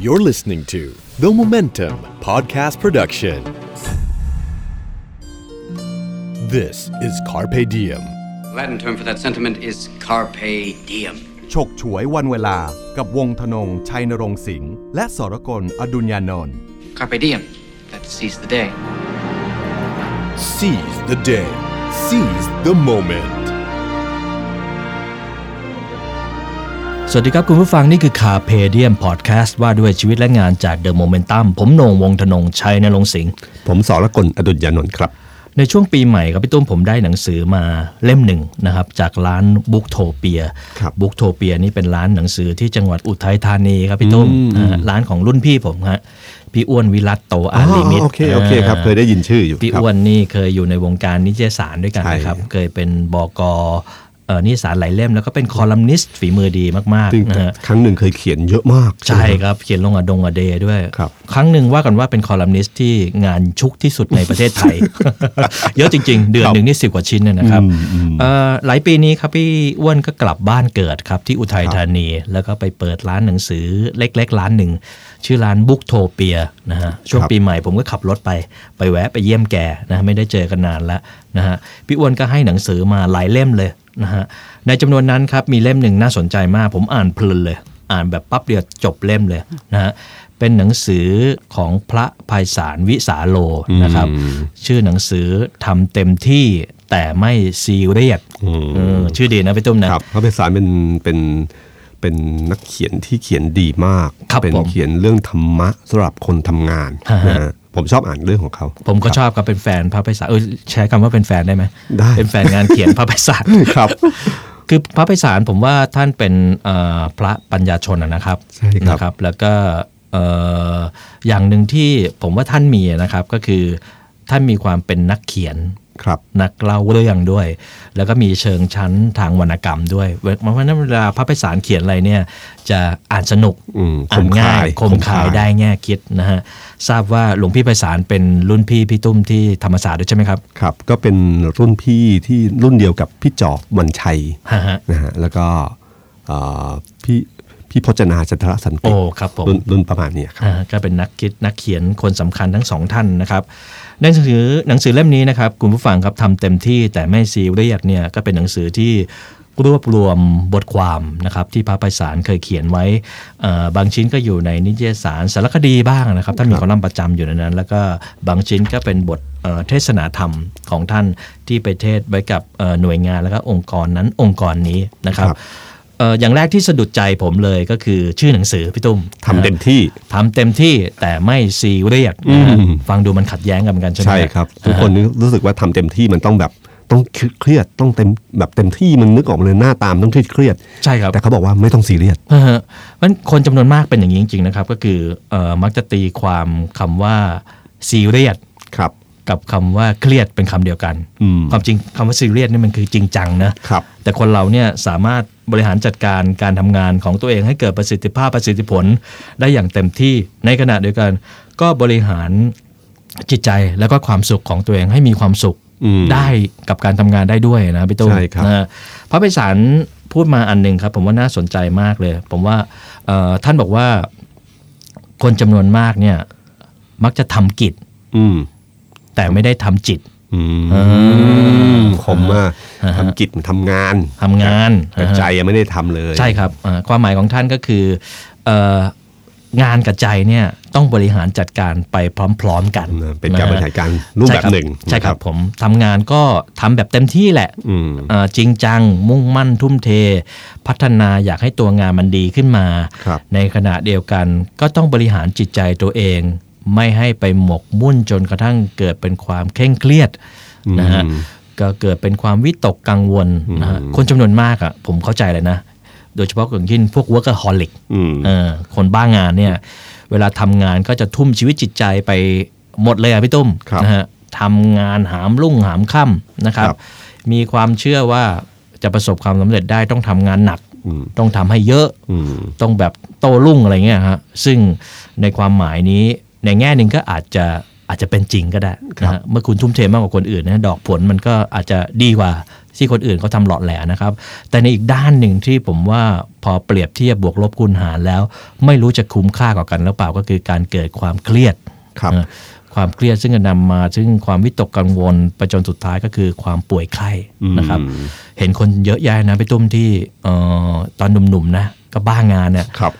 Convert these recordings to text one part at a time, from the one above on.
You're listening to The Momentum Podcast Production. This is Carpe Diem. Latin term for that sentiment is carpe diem. ฉกฉวยวันเวลากับวงธนง ชัยนรงค์สิงห์และสรกลอดุญญานนท์ Carpe diem. That seize the day. Seize the day. Seize the moment. สวัสดีครับคุณผู้ฟังนี่คือ Carpe Diem พอดแคสต์ว่าด้วยชีวิตและงานจาก The Momentum ผมโหน่งวงศ์ทนงชัยณรงค์สิงห์ผมสรกลอดุลยานนท์ครับ ในช่วงปีใหม่ครับพี่ตุ้มผมได้หนังสือมาเล่มหนึ่งนะครับจากร้าน Booktopia ครับ Booktopia นี่เป็นร้านหนังสือที่จังหวัดอุทัยธานีครับพี่ตุ้มอ่าร้านของรุ่นพี่ผมฮะพี่อ้วนวิรัตน์โตอารีย์มิตรโอเคโอเคครับเคยได้ยินชื่ออยู่พี่ครับอ้วนนี่เคยอยู่ในวงการนิตยสารด้วยกันใช่นะครับ เคยเป็นบกเอ่อ นิตยสารหลายเล่ม แล้วก็เป็นคอลัมนิสต์ฝีมือดีมากซึ่งๆนะฮะครั้งหนึ่งเคยเขียนเยอะมาก ใช่ครับ เขียนลงอดงอเดด้วยครับครั้งหนึ่งว่ากันว่าเป็นคอลัมนิสต์ที่งานชุกที่สุดในประเทศไทย เยอะจริง ๆ เดือนหนึ่งนี่สิบกว่าชิ้นเนี่ยนะครับเอ่อหลายปีนี้ครับพี่อ้วนก็กลับบ้านเกิดครับที่อุทัยธานี แล้วก็ไปเปิดร้านหนังสือเล็ก ๆ ร้านหนึ่งชื่อร้าน Booktopia นะฮะช่วงครับปีใหม่ผมก็ขับรถไปไปแวะไปเยี่ยมแกนะไม่ได้เจอกันนานแล้วนะฮะพี่อ้วนก็ให้หนังสือมาหลายเล่มเลย นะฮะในจำนวนนั้นครับมีเล่มหนึ่งน่าสนใจมาก ผมอ่านเพลินเลย อ่านแบบปั๊บเดียวจบเล่มเลยนะฮะเป็นหนังสือของพระภัยสารวิสาโลนะครับ ชื่อหนังสือทำเต็มที่แต่ไม่ซีเรียสเออชื่อดีนะพี่ตุ้มนะครับพระเภสารเป็นเป็นเป็นนักเขียนที่เขียนดีมากครับเป็นผมเขียนเรื่องธรรมะสำหรับคนทำงานฮะฮะนะฮะ ผมชอบอ่านเรื่องของเขา ผมก็ชอบครับเป็นแฟนพระภัยสารเออใช้คำว่าเป็นแฟนได้ไหมได้เป็นแฟนงานเขียนพระภัยสารครับ คือพระไพศาลผมว่าท่านเป็นเอ่อพระปัญญาชนอะนะครับใช่ครับนะครับแล้วก็เอ่ออย่างหนึ่งที่ผมว่าท่านมีนะครับก็คือท่านมีความเป็นนักเขียนครับ นักเล่าเรื่องด้วย แล้วก็มีเชิงชั้นทางวรรณกรรมด้วยเพราะฉะนั้นเวลาพระไพศาลเขียนอะไรเนี่ย จะอ่านสนุกอืมอ่านง่ายคคมมคาขายยได้แง่คิดนะฮะทราบว่าหลวงพี่ไพศาลเป็นรุ่นพี่พี่ตุ้มที่ธรรมศาสตร์ด้วยใช่ไหมครับครับ ก็เป็นรุ่นพี่ที่รุ่นเดียวกับพี่จอบวันชัยฮะฮะนะฮะแล้วก็เอ่อพี่พี่พจนาจันทรสันติโอ้ครับผมรุ่นรุ่นประมาณเนี้ยครับอ่าก็เป็นนักคิดนักเขียนคนสำคัญทั้งสองท่านนะครับใน หนังสือหนังสือเล่มนี้นะครับคุณผู้ฟังครับทำเต็มที่แต่ไม่ซีเรียสเนี่ยก็เป็นหนังสือที่รวบรวมบทความนะครับที่พระไพศาลเคยเขียนไว้เอ่อบางชิ้นก็อยู่ในนิตยสารสารคดีบ้างนะครับท่านมีคอลัมน์ประจำอยู่ในนั้น แล้วก็บางชิ้นก็เป็นบทเอ่อเทศนาธรรมของท่านที่ไปเทศน์ไว้กับเอ่อหน่วยงานแล้วก็องค์กรนั้นองค์กรนี้นะครับครับเอ่ออย่างแรกที่สะดุดใจผมเลยก็คือชื่อหนังสือพี่ตุ้มทำเต็มที่ทำเต็มที่แต่ไม่ซีเรียสนะฮะฟังดูมันขัดแย้งกันเหมือนกันใช่ไหมใช่ครับ ทุกคนนึกรู้สึกว่าทำเต็มที่มันต้องแบบต้องเครียดต้องเต็มแบบเต็มที่มันนึกออกมาเลยหน้าตามต้องเครียดเครียดใช่ครับแต่เขาบอกว่าไม่ต้องซีเรียสนะฮะมันคนจำนวนมากเป็นอย่างนี้จริงๆนะครับ ก็คือเอ่อมักจะตีความคำว่าซีเรียสครับกับคำว่าเครียดเป็นคำเดียวกันอืมความจริงคำว่าซีเรียสนี่มันคือจริงจังนะครับแต่คนเราเนี่ยสามารถ บริหารจัดการการทำงานของตัวเองให้เกิดประสิทธิภาพประสิทธิผลได้อย่างเต็มที่ในขณะเดียวกัน ก็บริหารจิตใจแล้วก็ความสุขของตัวเองให้มีความสุขอืมได้กับการทำงานได้ด้วยนะพี่ตุ้มใช่ครับนะฮะพระไพศาลพูดมาอันหนึ่งครับ ผมว่าน่าสนใจมากเลย ผมว่าเอ่อท่านบอกว่าคนจำนวนมากเนี่ย มักจะทำกิจอืมแต่ไม่ได้ทำจิต อืมผมว่าทำกิจทำงานทำงานแต่ใจยังไม่ได้ทำเลย ใช่ครับอ่าความหมายของท่านก็คือเอ่องานกับใจเนี่ยต้องบริหารจัดการไปพร้อม ๆ กันนะเป็นการบะฮะริหารการรูปแบบหนึ่งใช่ครับนะผมทำงานก็ทำแบบเต็มที่แหละอืมเอ่อจริงจังมุ่งมั่นทุ่มเท พัฒนาอยากให้ตัวงานมันดีขึ้นมาครับในขณะเดียวกันก็ต้องบริหารจิตใจตัวเอง ไม่ให้ไปหมกมุ่นจนกระทั่งเกิดเป็นความเคร่งเครียดนะฮะก็เกิดเป็นความวิตกกังวลนะฮะคนจำนวนมากอะผมเข้าใจเลยนะ โดยเฉพาะอย่างยิ่งพวก workaholic อืมเออคนบ้างานเนี่ยเวลาทำงานก็จะทุ่มชีวิตจิตใจไปหมดเลยอะพี่ตุ้มครับนะฮะทำงานหามรุ่งหามค่ำนะครับครับ มีความเชื่อว่าจะประสบความสำเร็จได้ต้องทำงานหนักอืมต้องทำให้เยอะอืมต้องแบบโตรุ่งอะไรเงี้ยฮะซึ่งในความหมายนี้ ในแง่หนึ่งก็อาจจะอาจจะเป็นจริงก็ได้นะฮะเมื่อคุณทุ่มเทมากกว่าคนอื่นนะดอกผลมันก็อาจจะดีกว่าที่คนอื่นเขาทำหลอดแหลนะครับ แต่ในอีกด้านหนึ่งที่ผมว่าพอเปรียบเทียบบวกลบคูณหารแล้ว ไม่รู้จะคุ้มค่ากว่ากันหรือเปล่าก็คือการเกิดความเครียดครับเออความเครียดซึ่งจะนำมาซึ่งความวิตกกังวลไปจนสุดท้ายก็คือความป่วยไข้นะครับ เห็นคนเยอะแยะนะไปตุ้มที่เอ่อตอนหนุ่มๆนะก็บ้างานเนี่ยครับ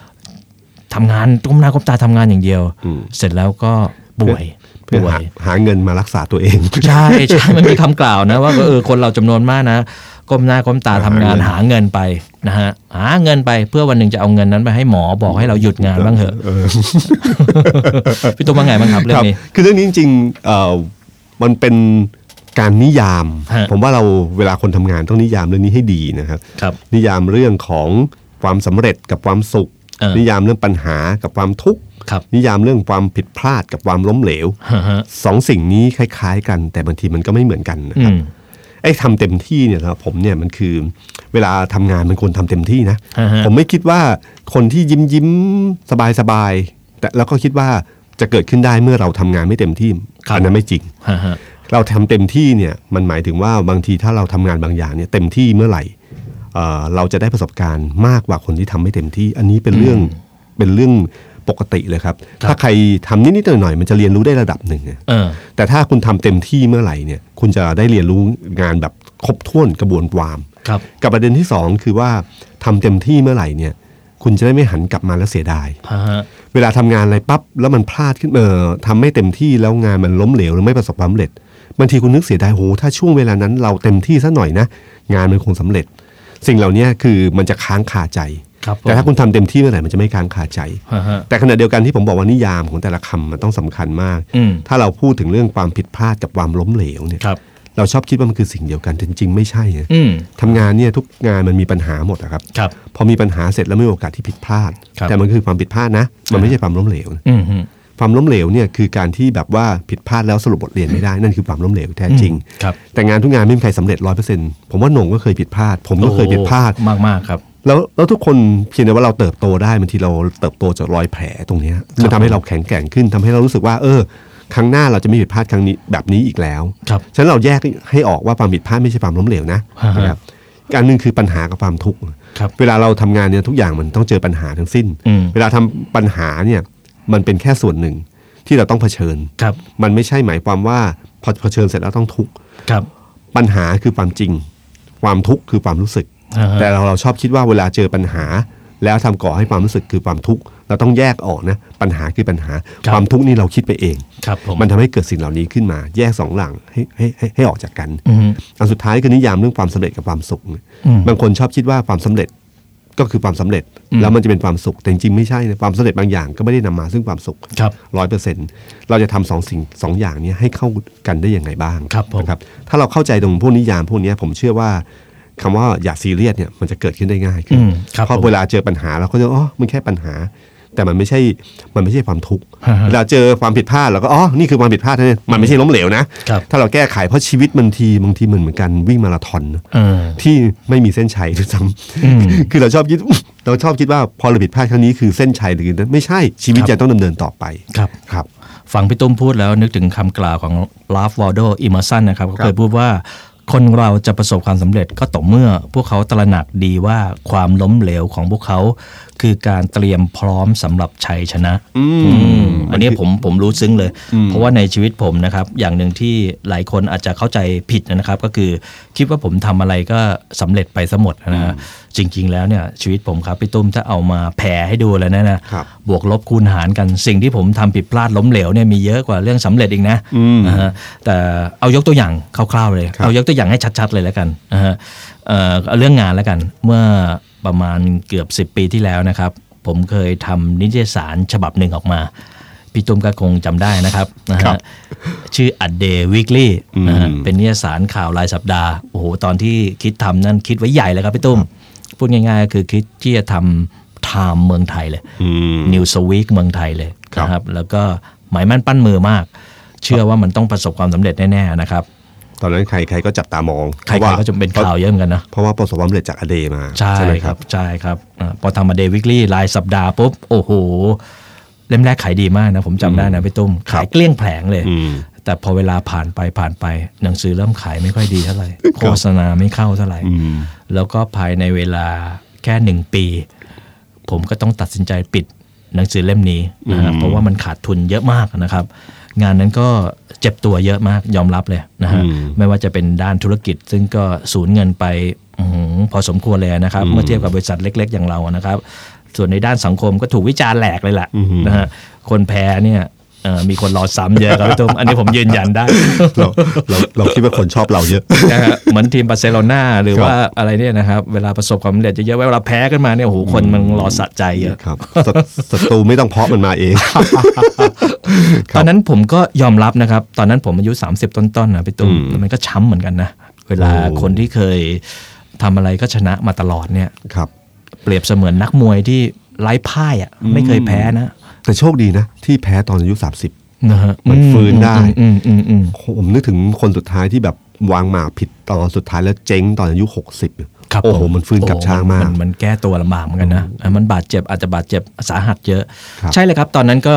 ทำงานก้มหน้าก้มตาทำงานอย่างเดียวอืมเสร็จแล้วก็ป่วยเพื่อป่วหายหาเงินมารักษาตัวเอง ใช่ใช่มันมีคำกล่าวนะว่าเออคนเราจำนวนมากนะก้มหน้าก้มตาทำงานหาเงินไปนะฮะหาเงินไปเพื่อวันหนึ่งจะเอาเงินนั้นไปให้หมอบอกให้เราหยุดงานบ้างเถอะพี่ตุ้มว่าไงบ้างครับเรื่อครังนี้คือเรื่องนี้จริงๆเอ่อมันเป็นการนิยามฮะผมว่าเราเวลาคนทำงานต้องนิยามเรื่องนี้ให้ดีนะครับครับนิยามเรื่องของความสำเร็จกับความสุขเออ นิยามเรื่องปัญหากับความทุกข์ครับนิยามเรื่องความผิดพลาดกับความล้มเหลวฮะฮะสองสิ่งนี้คล้าย ๆ กัน แต่บางทีมันก็ไม่เหมือนกันนะอืครับมไอ้ทำเต็มที่เนี่ยนะครับผมเนี่ยมันคือเวลาทำงานมันควรทำเต็มที่นะฮะฮะผมไม่คิดว่าคนที่ยิ้มยิ้มสบายสบายๆแต่แล้วก็คิดว่าจะเกิดขึ้นได้เมื่อเราทำงานไม่เต็มที่ครับอันนั้นไม่จริงฮะฮะเราทำเต็มที่เนี่ยมันหมายถึงว่าบางทีถ้าเราทำงานบางอย่างเนี่ยเต็มที่เมื่อไหร่ เอ่อเราจะได้ประสบการณ์มากกว่าคนที่ทำไม่เต็มที่ อันนี้เป็นเรื่องเป็นเรื่องปกติเลยครับ ถ้าใครทำนิดๆหน่อยๆมันจะเรียนรู้ได้ระดับหนึ่งอะเออแต่ถ้าคุณทำเต็มที่เมื่อไหร่เนี่ย คุณจะได้เรียนรู้งานแบบครบถ้วนกระบวนความครับกับประเด็นที่สองคือว่าทำเต็มที่เมื่อไหร่เนี่ย คุณจะได้ไม่หันกลับมาแล้วเสียดายฮะฮะเวลาทำงานอะไรปั๊บแล้วมันพลาดขึ้นเออทำไม่เต็มที่แล้วงานมันล้มเหลวหรือไม่ประสบความสำเร็จบางทีคุณนึกเสียดายโหถ้าช่วงเวลานั้นเราเต็มที่ซะหน่อยนะ งานมันคงสำเร็จ สิ่งเหล่านี้คือมันจะค้างคาใจครับผมแต่ถ้าคุณทำเต็มที่เมื่อไหร่มันจะไม่ค้างคาใจฮะฮะแต่ขณะเดียวกันที่ผมบอกว่านิยามของแต่ละคำมันต้องสำคัญมากอืมถ้าเราพูดถึงเรื่องความผิดพลาดกับความล้มเหลวเนี่ยครับเราชอบคิดว่ามันคือสิ่งเดียวกันแต่จริง ๆ ไม่ใช่นะอืมทำงานเนี่ยทุกงานมันมีปัญหาหมดอะครับครับพอมีปัญหาเสร็จแล้วไม่มีโอกาสที่ผิดพลาดครับแต่มันคือความผิดพลาดนะ มันไม่ใช่ความล้มเหลวนะอืมฮึ ความล้มเหลวเนี่ยคือการที่แบบว่าผิดพลาดแล้วสรุปบทเรียนไม่ได้นั่นคือความล้มเหลวแท้จริงครับแต่งานทุกงานไม่มีใครสำเร็จร้อยเปอร์เซ็นต์ผมว่าหนงก็เคยผิดพลาด ผมก็เคยผิดพลาดมากมากๆครับแล้วแล้วทุกคนเพียงแต่ว่าเราเติบโตได้บางทีเราเติบโตจากรอยแผลตรงเนี้ยมันทำให้เราแข็งแกร่งขึ้นทำให้เรารู้สึกว่า เออ ครั้งหน้าเราจะไม่ผิดพลาดครั้งนี้แบบนี้อีกแล้วครับฉะนั้นเราแยกให้ออกว่าความผิดพลาดไม่ใช่ความล้มเหลวนะฮะฮะนะครับอีกอันหนึ่งคือปัญหากับความทุกข์ครับเวลาเราทำงานเนี่ยทุกอย่างมันต้องเจอปัญหาทั้งสิ้นอืมเวลาทำปัญหาเนี่ย มันเป็นแค่ส่วนหนึ่งที่เราต้องเผชิญครับ มันไม่ใช่หมายความว่าพอเผชิญเสร็จแล้วต้องทุกข์ครับปัญหาคือความจริง ความทุกข์คือความรู้สึกอ่าฮะแต่เราเราชอบคิดว่าเวลาเจอปัญหา แล้วทำก่อให้ความรู้สึกคือความทุกข์เราต้องแยกออกนะปัญหาคือปัญหา ความทุกข์นี่เราคิดไปเองครับผมมันทำให้เกิดสิ่งเหล่านี้ขึ้นมา แยกสองหลังให้ให้ให้ให้ออกจากกันอืมอันสุดท้ายคือนิยามเรื่องความสำเร็จกับความสุขอืมบางคนชอบคิดว่าความสำเร็จ ก็คือความสำเร็จอืมแล้วมันจะเป็นความสุขแต่จริงๆไม่ใช่นะความสำเร็จบางอย่างก็ไม่ได้นำมาซึ่งความสุขครับร้อยเปอร์เซ็นต์เราจะทำสองสิ่งสองอย่างนี้ให้เข้ากันได้ยังไงบ้างครับผมนะครับถ้าเราเข้าใจตรงพวกนิยามพวกนี้ผมเชื่อว่าคำว่าอย่าซีเรียสเนี่ยมันจะเกิดขึ้นได้ง่ายขึ้นอืมครับเพราะผมเวลาเจอปัญหาเราก็จะอ๋อมันแค่ปัญหา แต่มันไม่ใช่มันไม่ใช่ความทุกข์ฮะฮะเวลาเจอความผิดพลาดเราก็อ๋อนี่คือความผิดพลาดเท่านั้นมันไม่ใช่ล้มเหลวนะครับถ้าเราแก้ไขเพราะชีวิตบางทีบางทีเหมือนเหมือนกันวิ่งมาราธอนนะเออที่ไม่มีเส้นชัยด้วยซ้อืมำคือเราชอบคิดเราชอบคิดว่าพอเราผิดพลาดครั้งนี้คือเส้นชัยหรือนั้นไม่ใช่ชีวิตครับยังต้องดำเนินต่อไปครับครับฟังพี่ตุ้มพูดแล้วนึกถึงคำกล่าวของลาฟวอลโดอิม r ร์สันนะครับเขาครับเคยพูดว่าคนเราจะประสบความสำเร็จก็ต่อเมื่อพวกเขาตระหนักดีว่าความล้มเหลวของพวกเขา คือการเตรียมพร้อมสำหรับชัยชนะอืมอันนี้ผมผมรู้ซึ้งเลย เพราะว่าในชีวิตผมนะครับ อย่างหนึ่งที่หลายคนอาจจะเข้าใจผิดนะครับ ก็คือคิดว่าผมทำอะไรก็สำเร็จไปซะหมดนะฮะจริง ๆ แล้วเนี่ยชีวิตผมครับพี่ตุ้มถ้าเอามาแผ่ให้ดูแล้วนะนะครับบวกลบคูณหารกันสิ่งที่ผมทำผิดพลาดล้มเหลวเนี่ยมีเยอะกว่าเรื่องสำเร็จอีกนะนะฮะแต่เอายกตัวอย่างคร่าวๆเลยครับเอายกตัวอย่างให้ชัด ๆ เลยแล้วกันนะฮะเอ่อเอาเรื่องงานแล้วกันเมื่อ ประมาณเกือบ 10 ปีที่แล้วนะครับ ผมเคยทำนิตยสารฉบับหนึ่งออกมา พี่ตุ้มก็คงจำได้นะครับนะครัฮะบชื่อ A Day Weekly นะฮะอืมเป็นนิตยสารข่าวรายสัปดาห์โอ้โหตอนที่คิดทำนั่นคิดไว้ใหญ่เลยครับพี่ตุ้มพูดง่ายๆก็คือคิดที่จะทำ Time เมืองไทยเลยอืม Newsweek เมืองไทยเลยครับนะครับ แล้วก็หมายมั่นปั้นมือมาก เชื่อว่ามันต้องประสบความสำเร็จแน่ๆนะครับ ตอนนั้นใครใครก็จับตามองใครๆก็จะเป็นข่าวเยอะเหมือนกันนะ เพราะว่าประสบความสำเร็จจาก a day มาใช่ไหมครับใช่ครับอาพอทำ A Day Weekly รายสัปดาห์ปุ๊บ โอ้โห เล่มแรกขายดีมากนะ ผมจำได้นะพี่ตุ้มครับขายเกลี้ยงแผงเลยอืมแต่พอเวลาผ่านไปผ่านไปหนังสือเริ่มขายไม่ค่อยดีเท่าไหร่โฆษณาไม่เข้าเท่าไหร่อืมแล้วก็ภายในเวลาแค่หนึ่งปี ผมก็ต้องตัดสินใจปิดหนังสือเล่มนี้นะฮะเพราะว่ามันขาดทุนเยอะมากนะครับ งานนั้นก็เจ็บตัวเยอะมากยอมรับเลยนะฮะอืมไม่ว่าจะเป็นด้านธุรกิจ ซึ่งก็สูญเงินไปอื้อหือพอสมควรเลยนะครับ เมื่อเทียบกับบริษัทเล็ก ๆ อย่างเรานะครับ ส่วนในด้านสังคมก็ถูกวิจารณ์แหลกเลยแหละนะฮะคนแพ้เนี่ยเอ่อ มีคนรอซ้ำเยอะครับพี่ตุ้มอันนี้ผมยืนยันได้ เราเราเราคิดว่าคนชอบเราเยอะนะฮะเหมือนทีมบาร์เซโลนาหรือว่าอะไรเนี่ยนะครับเวลาประสบความสำเร็จเยอะๆเวลาแพ้ขึ้นมาเนี่ยโอ้โหคนมันรอสะใจเยอะครับศัศัตรูไม่ต้องเพาะมันมาเอง ตอนนั้นผมก็ยอมรับนะครับ ตอนนั้นผมอายุ 30 ต้นๆนะพี่ตุ้มอืมมันก็ช้ำเหมือนกันนะ เวลาโอ้คนที่เคยทำอะไรก็ชนะมาตลอดเนี่ยครับ เปรียบเสมือนนักมวยที่ไร้พ่ายอะไม่เคยแพ้นะ แต่โชคดีนะ ที่แพ้ตอนอายุ 30นะฮะมันฟื้นได้อืมอืมอืมผมนึกถึงคนสุดท้ายที่แบบวางหมากผิดตอนสุดท้ายแล้วเจ๊งตอนอายุ 60ครับโอ้โหผมันฟื้นกลับช้างมากนมันแก้ตัวลำบากเหมือนกันนะอะมันบาดเจ็บอาจจะบาดเจ็บสาหัสเยอะครับใช่เลยครับ ตอนนั้นก็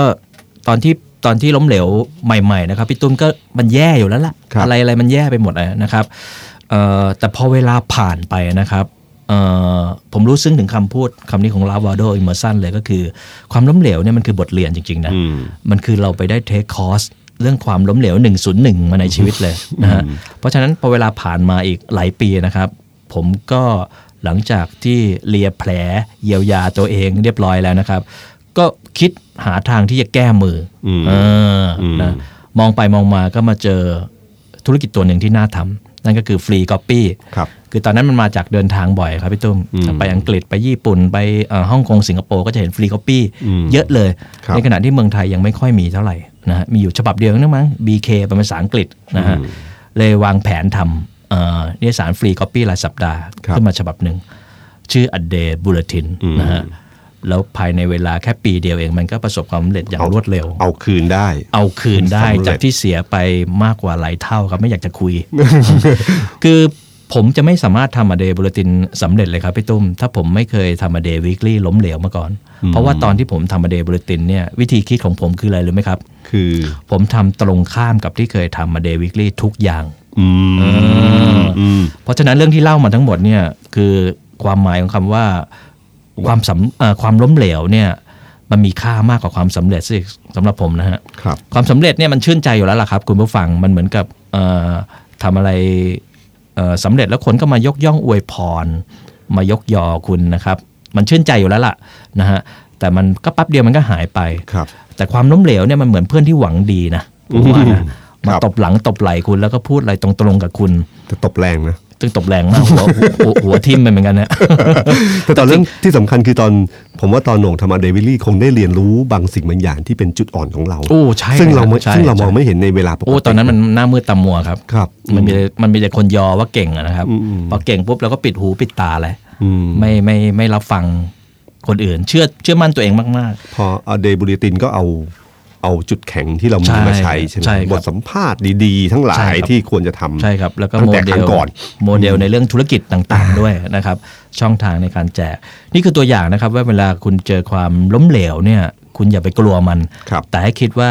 ตอนที่ตอนที่ล้มเหลวใหม่ ๆ นะครับพี่ตุ้มก็มันแย่อยู่แล้วล่ะครับอะไรอะไรมันแย่ไปหมดเลยนะครับเอ่อแต่พอเวลาผ่านไปนะครับเอ่อ ผมรู้ซึ้งถึงคำพูดคำนี้ของราล์ฟวอลโดเอเมอร์สันเลยก็คือ ความล้มเหลวเนี่ยมันคือบทเรียนจริง ๆ นะอืมมันคือเราไปได้ take course เรื่องความล้มเหลว 101 มาในชีวิตเลยนะฮะเพราะฉะนั้นพอเวลาผ่านมาอีกหลายปีนะครับ ผมก็หลังจากที่เลียแผลเยียวยาตัวเองเรียบร้อยแล้วนะครับ ก็คิดหาทางที่จะแก้มืออมเอออมนะมองไปมองมาก็มาเจอธุรกิจตัวหนึ่งที่น่าทำ นั่นก็คือ free copy ครับคือตอนนั้นมันมาจากเดินทางบ่อยครับพี่ตุ้มอืมไปอังกฤษไปญี่ปุ่นไปเอ่อฮ่องกงสิงคโปร์ก็จะเห็น free copy อืมเยอะเลยครับในขณะที่เมืองไทยยังไม่ค่อยมีเท่าไหร่นะฮะมีอยู่ฉบับเดียวนั่นมั้ง BK เป็นภาษาอังกฤษนะฮะเลยวางแผนทำเอ่อนิตยสาร free copy รายสัปดาห์ครับขึ้นมาฉบับหนึ่งชื่อ A Day Bulletin อืมนะฮะ แล้วภายในเวลาแค่ปีเดียวเอง มันก็ประสบความสำเร็จอย่างรวดเร็ว เอาคืนได้ เอาคืนได้สำเร็จจากที่เสียไปมากกว่าหลายเท่าครับไม่อยากจะคุย คือผมจะไม่สามารถทำ A Day Bulletin สำเร็จเลยครับพี่ตุ้ม ถ้าผมไม่เคยทำ A Day Weekly ล้มเหลวมาก่อน เพราะว่าตอนที่ผมทำ A Day Bulletin เนี่ยวิธีคิดของผมคืออะไรรู้ไหมครับ คือผมทำตรงข้ามกับที่เคยทำ A Day Weekly ทุกอย่างอืมอืมเพราะฉะนั้นเรื่องที่เล่ามาทั้งหมดเนี่ยคือความหมายของคำว่า ความสำเอ่อความล้มเหลวเนี่ยมันมีค่ามากกว่าความสำเร็จสิสำหรับผมนะฮะครับความสำเร็จเนี่ยมันชื่นใจอยู่แล้วล่ะครับ คุณผู้ฟังมันเหมือนกับเอ่อทำอะไรเอ่อสำเร็จแล้วคนก็มายกย่องอวยพร มายกยอคุณนะครับ มันชื่นใจอยู่แล้วล่ะนะฮะแต่มันก็แปั๊บเดียวมันก็หายไปครับ แต่ความล้มเหลวเนี่ยมันเหมือนเพื่อนที่หวังดีนะผมว่านะค มารับตบหลังตบไหล่คุณแล้วก็พูดอะไรตรงๆกับคุณแต่ตบแรงนะซึ่งตบแรงมากหัวหัวหัวทิ่มไปเหมือนกันนะแต่ตอนเรื่องที่สำคัญคือตอนผมว่าตอนโหน่งทำมาเดวิลลี่คงได้เรียนรู้บางสิ่งบางอย่างที่เป็นจุดอ่อนของเราโอ้ใช่ซึ่งเราไม่ใช่ซึ่งเราใช่มองไม่เห็นในเวลาปกติโอ้ตอนนั้นมันหน้ามืดตามัวครับครับ มันมีแต่มันมีแต่คนยอว่าเก่งอะนะครับอืมอืมพอเก่งปุ๊บเราก็ปิดหูปิดตาเลยอืมไม่ไม่ไม่รับฟังคนอื่น เชื่อเชื่อมั่นตัวเองมากพอเอาเดบูลตินก็เอา เอาจุดแข็งที่เรามีใช่มาใช้ใช่ไหมใช่ครับบทสัมภาษณ์ดีๆ ทั้งหลาใช่ยครับที่ควรจะทำๆใช่ครับแล้วก็ตั้งโมแต่เดครั้ลงก่อนโมเดลในเรื่องธุรกิจต่างๆด้วยนะครับ ช่องทางในการแจก นี่คือตัวอย่างนะครับ ว่าเวลาคุณเจอความล้มเหลวเนี่ย คุณอย่าไปกลัวมันครับแต่ให้คิดว่า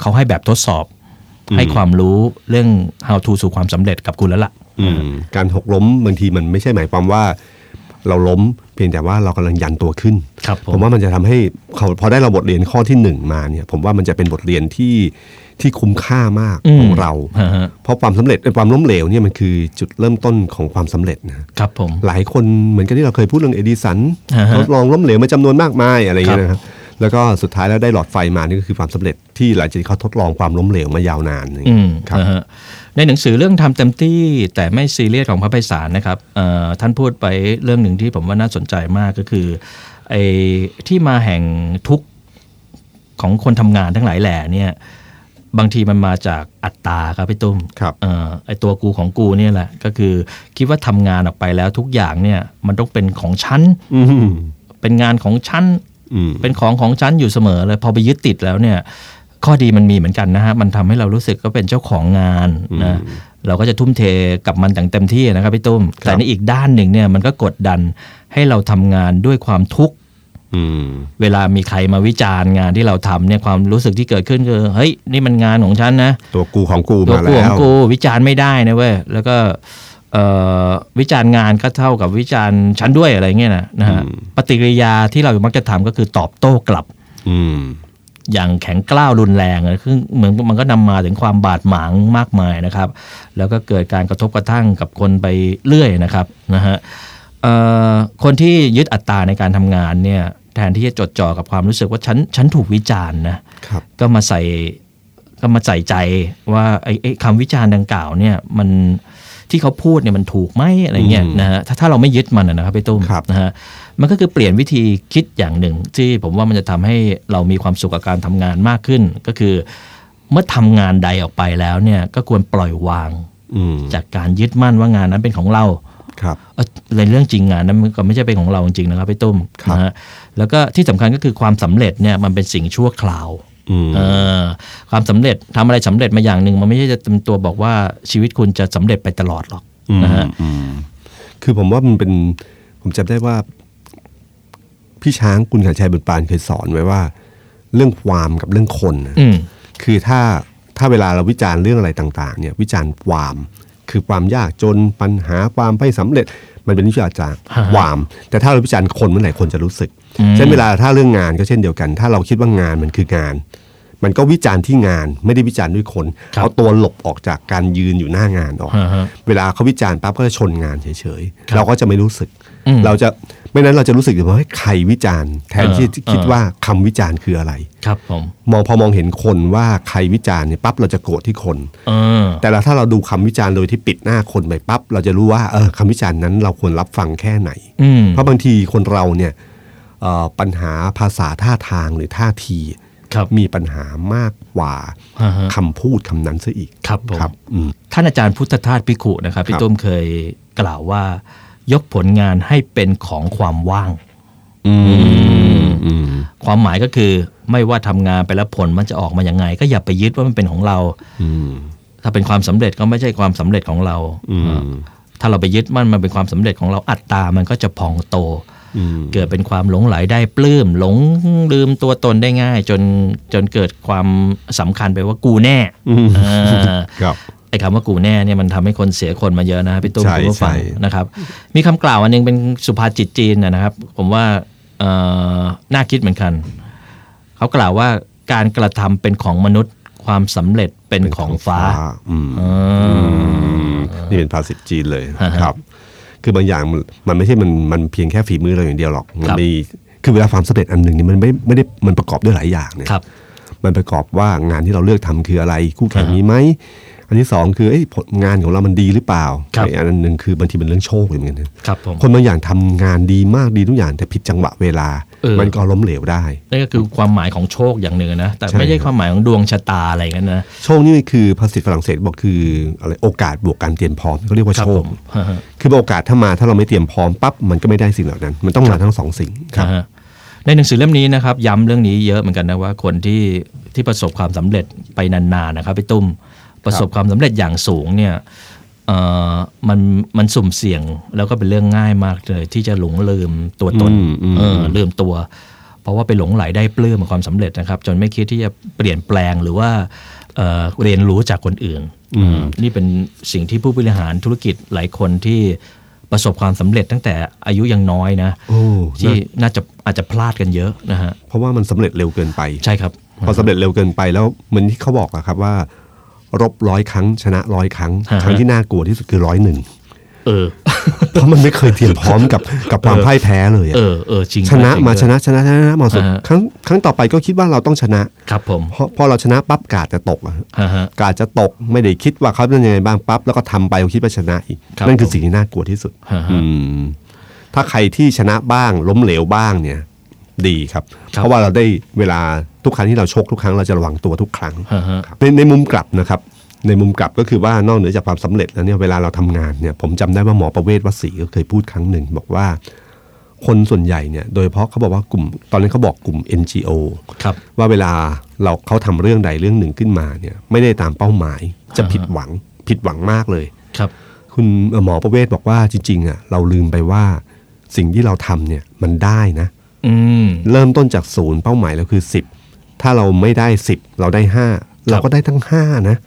เขาให้แบบทดสอบ ให้ความรู้เรื่อง how to สู่ความสำเร็จกับคุณแล้วล่ะอืมการหกล้มบางทีมันไม่ใช่หมายความว่า เราล้มเพียงแต่ว่าเรากำลังยันตัวขึ้นครับผมผมว่ามันจะทำให้เขาพอได้เราบทเรียนข้อที่หนึ่งมาเนี่ย ผมว่ามันจะเป็นบทเรียนที่ที่คุ้มค่ามากอืมของเราฮะฮะเพราะความสำเร็จความล้มเหลวเนี่ยมันคือจุดเริ่มต้นของความสำเร็จนะครับผมหลายคนเหมือนกันที่เราเคยพูดเรื่องเอดิสันอ่าฮะทดลองล้มเหลวมาจำนวนมากมายอะไรอย่างเงี้ยครับนะครับ แล้วก็สุดท้ายแล้วได้หลอดไฟมานี่ก็คือความสำเร็จที่หลังจากที่เขาทดลองความล้มเหลวมายาวนานอย่างอืเงี้ยมครับนะฮะในหนังสือเรื่องทำเต็มที่แต่ไม่ซีเรียสของพระไพศาลนะครับเอ่อท่านพูดไปเรื่องหนึ่งที่ผมว่าน่าสนใจมากก็คือไอ้ที่มาแห่งทุกข์ของคนทำงานทั้งหลายแหล่เนี่ยบางทีมันมาจากอัตตาครับพี่ตุ้มครับเอ่อไอตัวกูของกูเนี่ยแหละ ก็คือคิดว่าทำงานออกไปแล้วทุกอย่างเนี่ย มันต้องเป็นของฉันอืมเป็นงานของฉันอืม เป็นของของฉันอยู่เสมอเลยพอไปยึดติดแล้วเนี่ย ข้อดีมันมีเหมือนกันนะฮะมันทำให้เรารู้สึกก็เป็นเจ้าของงานนะเราก็จะทุ่มเทกับมันอย่างเต็มที่นะครับพี่ตุ้มแต่ในอีกด้านหนึ่งเนี่ยมันก็กดดันให้เราทำงานด้วยความทุกข์อืมเวลามีใครมาวิจารณ์งานที่เราทำเนี่ยความรู้สึกที่เกิดขึ้นคือเฮ้ยนี่มันงานของฉันนะ ตัวกูของกูตัวมากูแล้ของวกูวิจารณ์ไม่ได้นะเว้ยแล้วก็เอ่อ วิจารณ์งานก็เท่ากับวิจารณ์ฉันด้วยอะไรเงี้ยนะนะฮะปฏิกิริยาที่เรามักจะทำก็คือตอบโต้กลับ อืมอย่างแข็งกล้าวรุนแรงอะคือเหมือนมันก็นำมาถึงความบาดหมางมากมายนะครับ แล้วก็เกิดการกระทบกระทั่งกับคนไปเรื่อยนะครับนะฮะเอ่อคนที่ยึดอัตตราในการทำงานเนี่ยแทนที่จะจดจ่อกับความรู้สึกว่าฉันฉันถูกวิจารณ์นะครับก็มาใส่ก็มาใส่ใจว่าไอ้ไอ้คำวิจารณ์ดังกล่าวเนี่ยมัน ที่เขาพูดเนี่ยมันถูกไหมอะไรเงี้ยอืมนะฮะถ้าถ้าเราไม่ยึดมันอะนะครับพี่ตุ้มครับนะฮะมันก็คือเปลี่ยนวิธีคิดอย่างหนึ่ง ที่ผมว่ามันจะทำให้เรามีความสุขกับการทำงานมากขึ้น ก็คือ เมื่อทำงานใดออกไปแล้วเนี่ยก็ควรปล่อยวางอืมจากการยึดมั่นว่างานนั้นเป็นของเราครับเอ่อในเรื่องจริงงานนั้นมันก็ไม่ใช่เป็นของเราจริงๆนะครับพี่ตุ้มครับนะฮะแล้วก็ที่สำคัญก็คือความสำเร็จเนี่ยมันเป็นสิ่งชั่วคราวอืม เออความสำเร็จทำอะไรสำเร็จมาอย่างหนึ่งมันไม่ใช่จะเป็นตัวบอกว่าชีวิตคุณจะสำเร็จไปตลอดหรอกอืมนะฮะอืมคือผมว่ามันเป็นผมจำได้ว่า พี่ช้างกุลขันชัยบุญปานเคยสอนไว้ว่า เรื่องความกับเรื่องคนนะอืมคือถ้าถ้าเวลาเราวิจารณ์เรื่องอะไรต่าง ๆ เนี่ย วิจารณ์ความคือความยากจนปัญหาความไม่สำเร็จ มันเป็นวิชาจารณ์ฮะความ แต่ถ้าเราวิจารณ์คนเมื่อไหร่คนจะรู้สึกอืมเช่นเวลาถ้าเรื่องงานก็เช่นเดียวกัน ถ้าเราคิดว่างานมันคืองาน มันก็วิจารณ์ที่งานไม่ได้วิจารณ์ด้วยคนครับเอาตัวหลบออกจากการยืนอยู่หน้างานออกฮะฮะเวลาเขาวิจารณ์ปั๊บก็จะชนงานเฉยครับๆเราก็จะไม่รู้สึกอืมเราจะ ไม่นั้นเราจะรู้สึกว่าเฮ้ยใครวิจารณ์แทนที่จะคิดเออว่าคำวิจารณ์คืออะไร ครับผมมองพอมองเห็นคนว่าใครวิจารณ์เนี่ยปั๊บเราจะโกรธที่คนเออแต่ละถ้าเราดูคำวิจารณ์โดยที่ปิดหน้าคนไปปั๊บเราจะรู้ว่าเออคำวิจารณ์นั้นเราควรรับฟังแค่ไหนอืมเพราะบางทีคนเราเนี่ยเอ่อปัญหาภาษาท่าทางหรือท่าทีครับมีปัญหามากกว่าฮะฮะคำพูดคำนั้นซะอีกครับผมครับอืมท่านอาจารย์พุทธทาสพิขุนะครับคพี่รับตุ้มเคยกล่าวว่า ยกผลงานให้เป็นของความว่างอืมอืมความหมายก็คือไม่ว่าทำงานไปแล้วผลมันจะออกมาอย่างไง ก็อย่าไปยึดว่ามันเป็นของเราอืมถ้าเป็นความสำเร็จก็ไม่ใช่ความสำเร็จของเราอืมเออถ้าเราไปยึดมั่นมันเป็นความสำเร็จของเราอัตตามันก็จะพองโตอืมเกิดเป็นความหลงไหลได้ปลื้มหลงลืมตัวตนได้ง่าย จนจนเกิดความสำคัญไปว่ากูแน่อืมอ่าครับ ไอ้คำว่ากูแน่เนี่ยมันทำให้คนเสียคนมาเยอะนะพี่ตุ้มใช่คุณผู้ฟังใช่นะครับ มีคำกล่าวอันหนึงเป็นสุภาษิตจีนนะนะครับ ผมว่าเอ่อน่าคิดเหมือนกัน เขากล่าวว่าการกระทำเป็นของมนุษย์ความสำเร็จเป็นของฟ้าอืมอืมนี่เป็นภาษิตจีนเลยฮะฮะครับ คือบางอย่างมันมันไม่ใช่มันมันเพียงแค่ฝีมือเราอย่างเดียวหรอกมัครับมีคือเวลาความสำเร็จอันหนึ่งนี่มันไม่ไม่ได้มันประกอบด้วยหลายอย่างเนี่ยครับ มันประกอบว่างานที่เราเลือกทำคืออะไร คู่แข่งอ่ามีมีไหมอันที่สองคือเอ้ยผลงานของเรามันดีหรือเปล่าครับอีกอันหนึ่งคือบางทีเป็นเรื่องโชคเหมือนกันนะครับผมคนบางอย่างทำงานดีมากดีทุกอย่างแต่ผิดจังหวะเวลาเออมันก็ล้มเหลวได้นั่นก็คือความหมายของโชคอย่างหนึ่งนะ แต่ใช่ไม่ใช่ครับความหมายของดวงชะตาอะไรกันนะโชคนี่คือภาษาฝรั่งเศสบอกคืออะไรโอกาสบวกการเตรียมพร้อมเขาเรียกว่าครับโชผคมฮะฮะคือโอกาสถ้ามาถ้าเราไม่เตรียมพร้อมปั๊บมันก็ไม่ได้สิ่งเหล่านั้น มันต้องมาทั้งสองสิ่งครับนะฮะ ในหนังสือเล่มนี้นะครับ ย้ำเรื่องนี้เยอะเหมือนกันนะว่าคนที่ที่ประสบความสำเร็จไปนานๆนะครับพี่ตุ้มประสบความสำเร็จอย่างสูงเนี่ยเอ่อมันมันสุ่มเสี่ยงแล้วก็เป็นเรื่องง่ายมากเลย ที่จะหลงลืมตัวตนอืมอืมเออลืมตัว เพราะว่าไปหลงไหลได้ปลื้มกับความสำเร็จนะครับ จนไม่คิดที่จะเปลี่ยนแปลงหรือว่าเอ่อเรียนรู้จากคนอื่นเออนี่เป็นสิ่งที่ผู้บริหารธุรกิจหลายคนที่ ประสบความสำเร็จตั้งแต่อายุยังน้อยนะโอ้ที่นะน่าจะอาจจะพลาดกันเยอะนะฮะเพราะว่ามันสำเร็จเร็วเกินไปใช่ครับพอสำเร็จเร็วเกินไปแล้วเหมันที่เขาบอกอะครับว่า รบร้อยครั้งชนะร้อยครั้งฮะครั้งที่น่ากลัวที่สุดคือร้อยหนึ่ง เออ เพราะมันไม่เคยเตรียมพร้อมกับกับความพ่ายแพ้เลยอะเออเออจริงชนะจริงมาด้วยชนะชนะชนะมาสุดฮะครั้งครั้งต่อไปก็คิดว่าเราต้องชนะครับผมเพราะพอเราชนะปั๊บกาดจะตกอะฮะฮะกาดจะตกไม่ได้คิดว่าเขาเป็นยังไงบ้างปั๊บแล้วก็ทำไปคิดว่าชนะอีกครับนั่นคือสิ่งที่น่ากลัวที่สุดฮะฮะอืมถ้าใครที่ชนะบ้างล้มเหลวบ้างเนี่ย ดีครับครับ เพราะว่าเราได้เวลาทุกครั้งที่เราชกทุกครั้งเราจะระวังตัวทุกครั้งฮะฮะครับในในมุมกลับนะครับ ในมุมกลับก็คือว่านอกเหนือจากความสำเร็จแล้วเนี่ยเวลาเราทำงานเนี่ยผมจำได้ว่าหมอประเวศวสีก็เคยพูดครั้งหนึ่ง บอกว่าคนส่วนใหญ่เนี่ยโดยเฉพาะเขาบอกว่ากลุ่ม ตอนนั้นเขาบอกกลุ่ม NGO ครับว่าเวลาเราเขาทำเรื่องใดเรื่องหนึ่งขึ้นมาเนี่ยไม่ได้ตามเป้าหมายจะผิดหวังผิดหวังมากเลยครับ คุณหมอประเวศบอกว่าจริงๆอะเราลืมไปว่าสิ่งที่เราทำเนี่ยมันได้นะอืมเริ่มต้นจากศูนย์เป้าหมายเราคือ10ถ้าเราไม่ได้10เราได้5เราก็ได้ทั้ง5นะฮะฮะ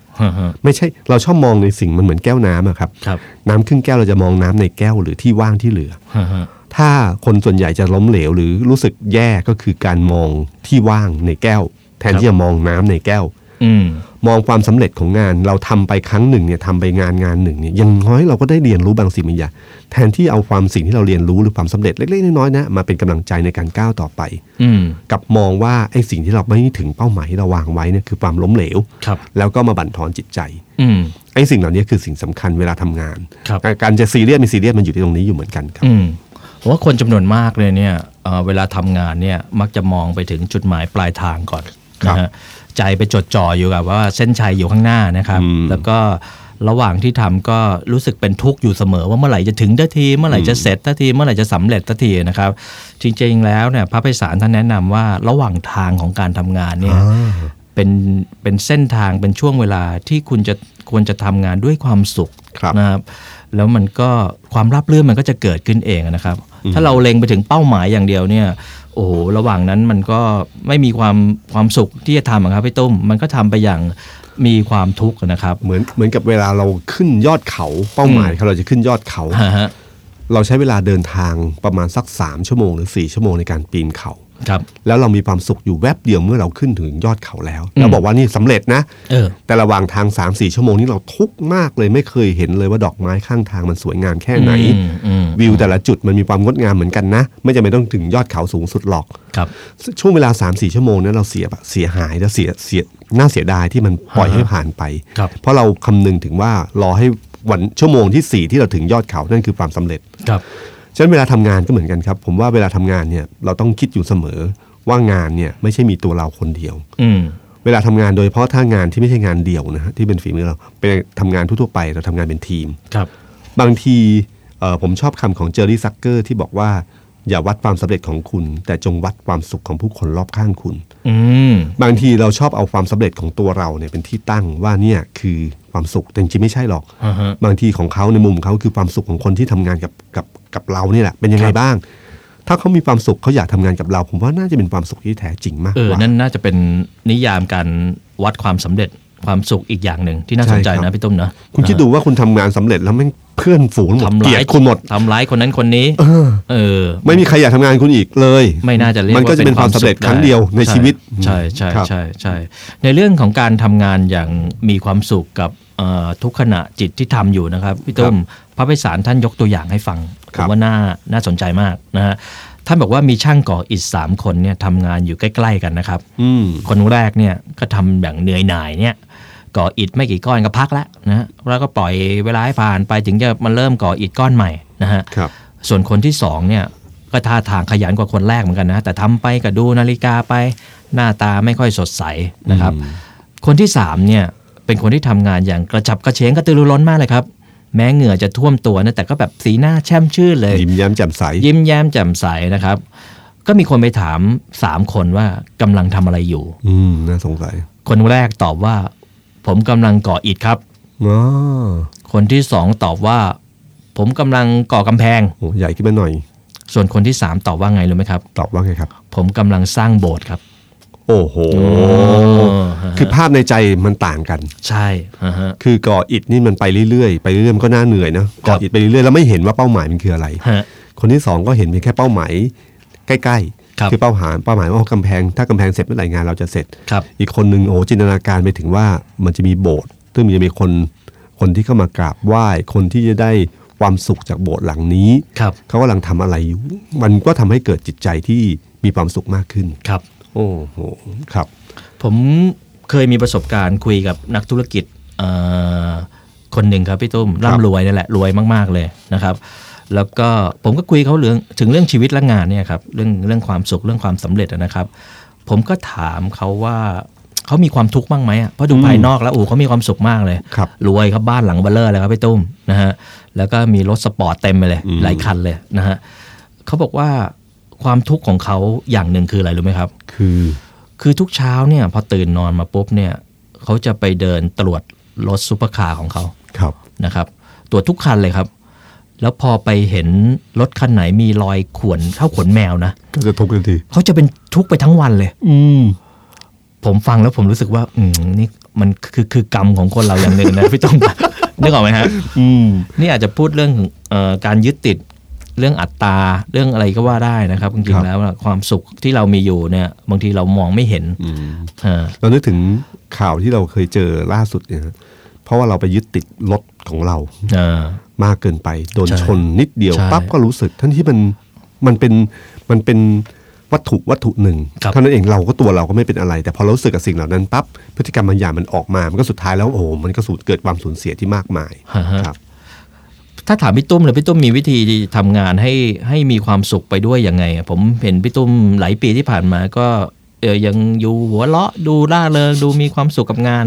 ไม่ใช่เราชอบมองในสิ่งมันเหมือนแก้วน้ำอะครับครับน้ำครึ่งแก้วเราจะมองน้ำในแก้วหรือที่ว่างที่เหลือฮะฮะถ้าคนส่วนใหญ่จะล้มเหลวหรือรู้สึกแย่ก็คือการมองที่ว่างในแก้ว แทนที่จะมองน้ำในแก้วอื มมองความสำเร็จของงาน เราทำไปครั้งหนึ่งเนี่ยทำไปงานงานหนึ่งเนี่ยอยังน้อยเราก็ได้เรียนรู้บางสิ่งบางอย่างแทนที่เอาความสิ่งที่เราเรียนรู้หรือความสำเร็จเล็กๆน้อยๆนะมาเป็นกำลังใจในการก้าวต่อไปอืมกับมองว่าไอ้สิ่งที่เราไม่ถึงเป้าหมายที่เราวางไว้เนี่ยคือความล้มเหลวครับแล้วก็มาบั่นทอนจิตใจอืมไอ้สิ่งเหล่านี้คือสิ่งสำคัญเวลาทำงานครับการการจะซีเรียสมีซีเรียสมันอยู่ที่ตรงนี้อยู่เหมือนกันครับอืมผมว่าคนจำนวนมากเลยเนี่ยเอ่อเวลาทำงานเนี่ยมักจะมองไปถึงจุดหมายปลายทางก่อนครับ นะฮะใจไปจดจ่ออยู่กับว่าเส้นชัยอยู่ข้างหน้านะครับอืมแล้วก็ระหว่างที่ทำก็รู้สึกเป็นทุกข์อยู่เสมอว่าเมื่อไหร่จะถึงทันทีเมื่อไหร่จะเสร็จทันทีเมื่อไหร่จะสำเร็จทันทีนะครับ จริงๆแล้วเนี่ยพระไพศาลท่านแนะนำว่าระหว่างทางของการทำงานเนี่ยเป็นเป็นเส้นทางเป็นช่วงเวลาที่คุณจะควรจะทำงานด้วยความสุขครับนะครับ แล้วมันก็ความราบรื่นมันก็จะเกิดขึ้นเองนะครับ ถ้าเราเล็งไปถึงเป้าหมายอย่างเดียวเนี่ย โอ้โหระหว่างนั้นมันก็ไม่มีความความสุขที่จะทำอะครับพี่ตุ้มมันก็ทำไปอย่างมีความทุกข์นะครับ เหมือนเหมือนกับเวลาเราขึ้นยอดเขาเป้าหมายเราจะขึ้นยอดเขาฮะฮะเราใช้เวลาเดินทางประมาณสัก 3 ชั่วโมงหรือ 4 ชั่วโมงในการปีนเขาครับ แล้วเรามีความสุขอยู่แวบเดียวเมื่อเราขึ้นถึงยอดเขาแล้วเราบอกว่านี่สำเร็จนะเออแต่ระหว่างทาง 3 4 ชั่วโมงนี้เราทุกข์มากเลยไม่เคยเห็นเลยว่าดอกไม้ข้างทางมันสวยงามแค่ไหนอืมอืม วิวแต่ละจุดมันมีความงดงามเหมือนกันนะ ไม่จำเป็นต้องถึงยอดเขาสูงสุดหรอกครับ ช่วงเวลา 3 4 ชั่วโมงนั้นเราเสียเสียหายและเสียเสียน่าเสียดายที่มันปล่อยให้ผ่านไปครับเพราะเราคำนึงถึงว่ารอให้วันชั่วโมงที่ 4 ที่เราถึงยอดเขานั่นคือความสำเร็จครับฉะนั้นเวลาทำงานก็เหมือนกันครับ ผมว่าเวลาทำงานเนี่ยเราต้องคิดอยู่เสมอว่างานเนี่ยไม่ใช่มีตัวเราคนเดียว อืมเวลาทำงานโดยเฉพาะถ้างานที่ไม่ใช่งานเดี่ยวนะฮะที่เป็นฝีมือเราเป็นทำงานทั่วๆไปเราทำงานเป็นทีมครับ บางทีเอ่อผมชอบคำของเจอร์รี่ซักเกอร์ที่บอกว่าอย่าวัดความสำเร็จของคุณ แต่จงวัดความสุขของผู้คนรอบข้างคุณ อืมบางทีเราชอบเอาความสำเร็จของตัวเราเนี่ยเป็นที่ตั้งว่าเนี่ยคือความสุขแต่จริงๆไม่ใช่หรอกอ่าฮะบางทีของเขาในมุมเขาคือความสุขของคนที่ทำงานกับกับกับเรานี่แหละเป็นยังไงครับบ้าง ถ้าเขามีความสุขเขาอยากทำงานกับเรา ผมว่าน่าจะเป็นความสุขที่แท้จริงมากเออกว่านั่นน่าจะเป็นนิยามการวัดความสำเร็จ ความสุขอีกอย่างหนึ่งที่น่าสนใจใช่ครันะบพี่ตุ้มนะคุณคิดดูว่าคุณทำงานสำเร็จแล้วแม่งเพื่อนฝูงหมดทำเกลีร้ายยดคุณหมดทำร้ายคนนั้นคนนี้ เออ ไม่มีใครอยากทำงานคุณอีกเลย ไม่น่าจะเรียกมันก็จะเป็นความสำเร็จครั้งเดียวในชีวิต ใช่ใช่ครับใช่ใช่ในเรื่องของการทำงานอย่างมีความสุขกับเอ่อทุกขณะจิตที่ทำอยู่นะครับพี่ตุ้มพระไพศาลท่านยกตัวอย่างให้ฟังคผรับมว่าน่าน่าสนใจมากนะฮะท่านบอกว่ามีช่างก่ออิฐสามคนเนี่ยทำงานอยู่ใกล้ ๆ กันนะครับอืมคนแรกเนี่ยก็ทำอย่างเหนื่อยหน่ายเนี่ย ก่ออิฐไม่กี่ก้อนก็พักแล้วนะฮะแล้วก็ปล่อยเวลาให้ผ่านไปถึงจะมันเริ่มก่ออิฐก้อนใหม่นะฮะครับส่วนคนที่สองเนี่ยก็ท่าทางขยันกว่าคนแรกเหมือนกันนะ แต่ทำไปก็ดูนาฬิกาไปหน้าตาไม่ค่อยสดใสนะครับ คนที่สามเนี่ยเป็นคนที่ทำงานอย่างกระฉับกระเฉงกระตือรือร้นมากเลยครับแม้เหงื่อจะท่วมตัวนะแต่ก็แบบสีหน้าแช่มชื่นเลย ยิ้มแย้มแจ่มใส ยิ้มแย้มแจ่มใสนะครับ ก็มีคนไปถามสามคนว่ากำลังทำอะไรอยู่ อืมน่าสงสัย คนแรกตอบว่า ผมกำลังก่ออิฐครับอ๋อคนที่สองตอบว่า ผมกำลังก่อกำแพงโหใหญ่ขึ้นมาหน่อย ส่วนคนที่สามตอบว่าไงรู้ไหมครับ ตอบว่าไงครับ ผมกำลังสร้างโบสถ์ครับ โอ้โห คือภาพในใจมันต่างกัน ใช่ฮะฮะคือก่ออิฐนี่มันไปเรื่อยๆ ไปเรื่อยๆมันก็น่าเหนื่อยนะก่ออิฐไปเรื่อยๆแล้วไม่เห็นว่าเป้าหมายมันคืออะไรฮะคนที่สองก็เห็นเพียงแค่เป้าหมายใกล้ครับๆ คือเป้าหมายเป้าหมายว่ากำแพง ถ้ากำแพงเสร็จเมื่อไหร่งานเราจะเสร็จครับอีกคนหนึ่งโอ้จินตนาการไปถึงว่ามันจะมีโบสถ์ซึ่งมันจะมีคนคนที่เข้ามากราบไหว้คนที่จะได้ความสุขจากโบสถ์หลังนี้ครับเขากำลังทำอะไรอยู่มันก็ทำให้เกิดจิตใจที่มีความสุขมากขึ้นครับ โอ้โหครับ ผมเคยมีประสบการณ์คุยกับนักธุรกิจเอ่อคนหนึ่งครับพี่ตุ้มครับร่ำรวยนี่แหละรวยมาก ๆเลยนะครับ แล้วก็ผมก็คุยเขาเรื่องถึงเรื่องชีวิตและงานเนี่ยครับเรื่องเรื่องความสุขเรื่องความสำเร็จอะนะครับ ผมก็ถามเขาว่าเขามีความทุกข์บ้างไหมอะเพราะดูภายนอกแล้วโอ้เขามีความสุขมากเลยครับรวยครับบ้านหลังเบ้อเร่อเลยครับพี่ตุ้มนะฮะแล้วก็มีรถสปอร์ตเต็มไปเลยอืมหลายคันเลยนะฮะเขาบอกว่าความทุกข์ของเขาอย่างหนึ่งคืออะไรรู้ไหมครับ คือ คือทุกเช้าเนี่ยพอตื่นนอนมาปุ๊บเนี่ยเขาจะไปเดินตรวจรถซูเปอร์คาร์ของเขาครับนะครับ ตรวจทุกคันเลยครับ แล้วพอไปเห็นรถคันไหนมีรอยข่วนเท่าขนแมวนะก็จะทุกข์ทันทีเขาจะเป็นทุกข์ไปทั้งวันเลย อืมผมฟังแล้วผมรู้สึกว่า อืมนี่มันคือคือกรรมของคนเราอย่างหนึ่งนะพี่ต้องนึกออกไหมฮะอืมนี่อาจจะพูดเรื่องเออการยึดติดเรื่องอัตตาเรื่องอะไรก็ว่าได้นะครับจริครังบๆแล้วอะความสุขที่เรามีอยู่เนี่ย บางทีเรามองไม่เห็นอืมเออเรานึกถึงข่าวที่เราเคยเจอล่าสุดเนี่ยนะ เพราะว่าเราไปยึดติดรถของเราเออมากเกินไป โดนใช่ชนนิดเดียวใช่ปั๊บก็รู้สึกทั้งที่มันมันเป็นมันเป็นวัตถุวัตถุหนึ่งครับเท่านั้นเองเราก็ตัวเราก็ไม่เป็นอะไร แต่พอเรารู้สึกกับสิ่งเหล่านั้นปั๊บพฤติกรรมบางอย่างมันออกมา มันก็สุดท้ายแล้วโอ้โหมันก็สูญเกิดความสูญเสียที่มากมายฮะฮะครับถ้าถามพี่ตุ้มเลยพี่ตุ้มมีวิธีทำงานให้ให้มีความสุขไปด้วยยังไงอะผมเห็นพี่ตุ้มหลายปีที่ผ่านมาก็เออยังอยู่หัวเราะดูร่าเริงดูมีความสุขกับงาน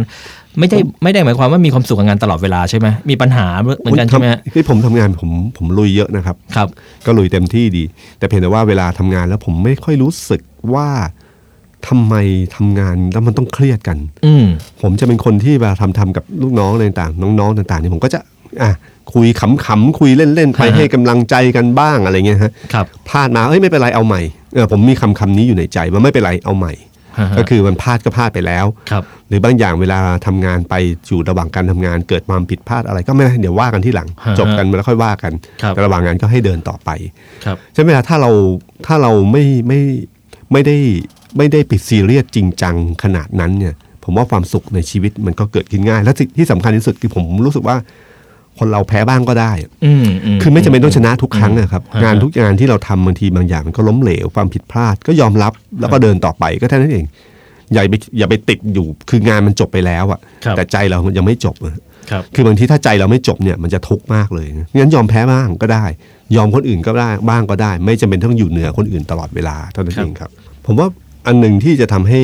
ไม่ได้ไม่ได้หมายความว่ามีความสุขกับงานตลอดเวลาใช่ไหมมีปัญหาเหมือนกันใช่ไหมฮะคือผมทำงานผมผมลุยเยอะนะครับครับ ก็ลุยเต็มที่ดี แต่เพียงแต่ว่าเวลาทำงานแล้วผมไม่ค่อยรู้สึกว่าทำไมทำงานแล้วมันต้องเครียดกัน อืมผมจะเป็นคนที่เวลาทำทำกับลูกน้องอะไรต่างๆน้องๆต่างๆนี่ผมก็จะอะคุยขำๆคุยเล่นๆไปฮะให้กำลังใจกันบ้างอะไรเงี้ยฮะครับพลาดมาเอ้ยไม่เป็นไรเอาใหม่เออผมมีคำคำนี้อยู่ในใจว่าไม่เป็นไรเอาใหม่ฮะฮะ ก็คือมันพลาดก็พลาดไปแล้วครับหรือบางอย่างเวลาทำงานไปอยู่ระหว่างการทำงาน เกิดความผิดพลาดอะไรก็ไม่เป็นไรเดี๋ยวว่ากันที่หลังฮะจบกันแล้วค่อยว่ากันครับแต่ระหว่างงานก็ให้เดินต่อไปครับใช่ไหมล่ะถ้าเราถ้าเราไม่ไม่ไม่ได้ไม่ได้ปิดซีเรียสจริงจังขนาดนั้นเนี่ยผมว่าความสุขในชีวิตมันก็เกิดขึ้นง่าย และสิ่งที่สำคัญที่สุดคือผมรู้สึกว่า คนเราแพ้บ้างก็ได้อืมคือไม่จำเป็นต้องชนะทุกครั้งนะครับฮะงานทุกงานที่เราทำบางทีบางอย่างมันก็ล้มเหลวความผิดพลาดก็ยอมรับแล้วก็เดินต่อไปก็แค่นั้นเอง อย่าไปอย่าไปติดอยู่คืองานมันจบไปแล้วอะครับแต่ใจเรายังไม่จบอะครับคือบางทีถ้าใจเราไม่จบเนี่ยมันจะทุกข์มากเลยงั้นยอมแพ้บ้างก็ได้ ยอมคนอื่นก็ได้บ้างก็ได้ ไม่จำเป็นต้องอยู่เหนือคนอื่นตลอดเวลาเท่านั้นครับเองครับ ผมว่าอันหนึ่งที่จะทำให้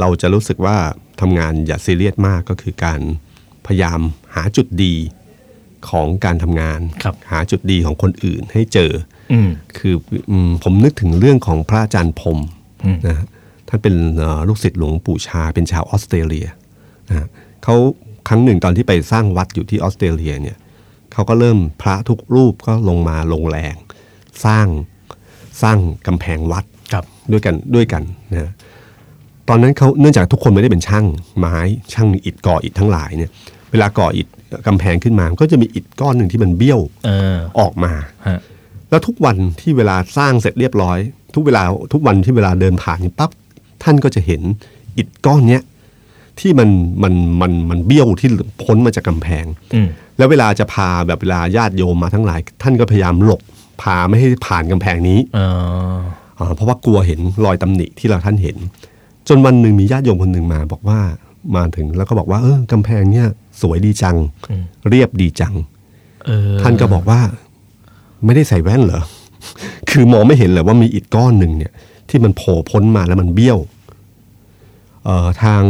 เราจะรู้สึกว่าทำงานอย่าซีเรียสมากก็คือการพยายามหาจุดดี ของการทำงานครับหาจุดดีของคนอื่นให้เจออืมคืออืมผมนึกถึงเรื่องของพระอาจารย์พรหมอืมนะฮะท่านเป็นเอ่อลูกศิษย์หลวงปู่ชา เป็นชาวออสเตรเลียนะฮะเขาครั้งหนึ่งตอนที่ไปสร้างวัดอยู่ที่ออสเตรเลียเนี่ยเขาก็เริ่มพระทุกรูปก็ลงมาลงแรง สร้างสร้างกำแพงวัดครับด้วยกันด้วยกันนะฮะตอนนั้นเขาเนื่องจากทุกคนไม่ได้เป็นช่างไม้ช่างอิฐก่ออิฐทั้งหลายเนี่ยเวลาก่ออิฐกำแพงขึ้นมามันก็จะมีอิฐก้อนหนึ่งที่มันเบี้ยวเออออกมาฮะแล้วทุกวันที่เวลาสร้างเสร็จเรียบร้อย ทุกเวลาทุกวันที่เวลาเดินผ่านนี่ปั๊บท่านก็จะเห็นอิฐก้อนเนี้ยที่มันมันมันมันเบี้ยวที่พ้นมาจากกำแพงอืมแล้วเวลาจะพาแบบเวลาญาติโยมมาทั้งหลาย ท่านก็พยายามหลบพาไม่ให้ผ่านกำแพงนี้เอออ่าเพราะว่ากลัวเห็นรอยตำหนิที่เราท่านเห็น จนวันหนึ่งมีญาติโยมคนหนึ่งมา บอกว่ามาถึงแล้วก็บอกว่าเออกำแพงเนี้ย สวยดีจัง เรียบดีจังเออท่านก็บอกว่า ไม่ได้ใส่แว่นเหรอ คือมองไม่เห็นเลยว่ามีอิฐก้อนหนึ่งเนี่ย ที่มันโผล่พ้นมาแล้วมันเบี้ยวเอ่อทาง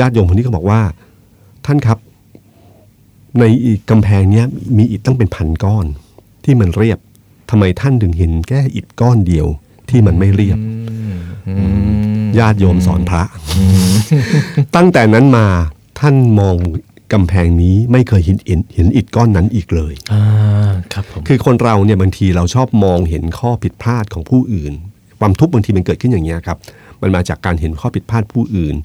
ญาติโยมคนนี้ก็บอกว่า ท่านครับ ในอีกกำแพงเนี้ยมีอิฐตั้งเป็นพันก้อน ที่มันเรียบทำไมท่านถึงเห็นแค่อิฐก้อนเดียวที่มันไม่เรียบญาติโยมสอนพระ ตั้งแต่นั้นมาท่านมอง กำแพงนี้ไม่เคยเห็นเห็นเห็นอิฐก้อนนั้นอีกเลยอ่าครับผมคือคนเราเนี่ยบางทีเราชอบมองเห็นข้อผิดพลาดของผู้อื่น ความทุกข์บางทีมันเกิดขึ้นอย่างนี้ยครับ มันมาจากการเห็นข้อผิดพลาดผู้อื่น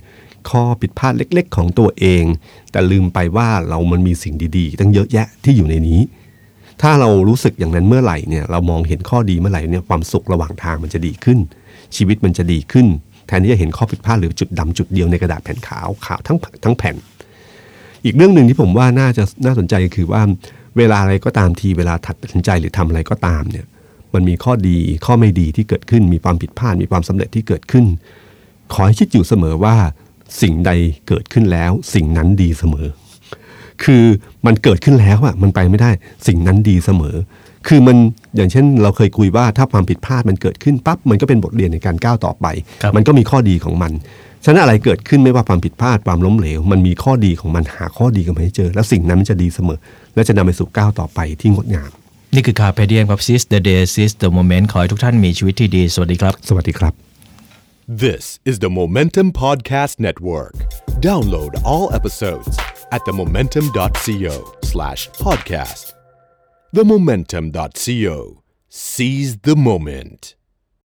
ข้อผิดพลาดเล็ก ๆ ของตัวเอง แต่ลืมไปว่าเรามันมีสิ่งดีๆ ตั้งเยอะแยะที่อยู่ในนี้ ถ้าเรารู้สึกอย่างนั้นเมื่อไหร่เนี่ยเรามองเห็นข้อดีเมื่อไหร่เนี่ยความสุขระหว่างทางมันจะดีขึ้น ชีวิตมันจะดีขึ้นแทนที่จะเห็นข้อผิดพลาดหรือจุดดำจุดเดียวในกระดาษแผ่นขาวขาวทั้งทั้งแผ่น อีกเรื่องหนึ่งที่ผมว่าน่าจะน่าสนใจก็คือว่าเวลาอะไรก็ตามทีเวลาตัดสินใจหรือทำอะไรก็ตามเนี่ยมันมีข้อดีข้อไม่ดีที่เกิดขึ้น มีความผิดพลาดมีความสำเร็จที่เกิดขึ้น ขอให้คิดอยู่เสมอว่าสิ่งใดเกิดขึ้นแล้ว สิ่งนั้นดีเสมอ คือมันเกิดขึ้นแล้วอะมันไปไม่ได้สิ่งนั้นดีเสมอ คือมันอย่างเช่น เราเคยคุยว่าถ้าความผิดพลาดมันเกิดขึ้นปั๊บมันก็เป็นบทเรียนในการก้าวต่อไปครับมันก็มีข้อดีของมัน ฉะนั้นอะไรเกิดขึ้นไม่ว่าความผิดพลาดความล้มเหลว มันมีข้อดีของมันหาข้อดีกันมาให้เจอ แล้วสิ่งนั้นมันจะดีเสมอ และจะนำไปสู่ก้าวต่อไปที่งดงาม นี่คือคาเพเดียนครับ seize the day seize the moment ขอให้ทุกท่านมีชีวิตที่ดี สวัสดีครับ สวัสดีครับ This is the Momentum Podcast Network. Download all episodes at themomentum.co slash podcast. Themomentum.co. Seize the moment.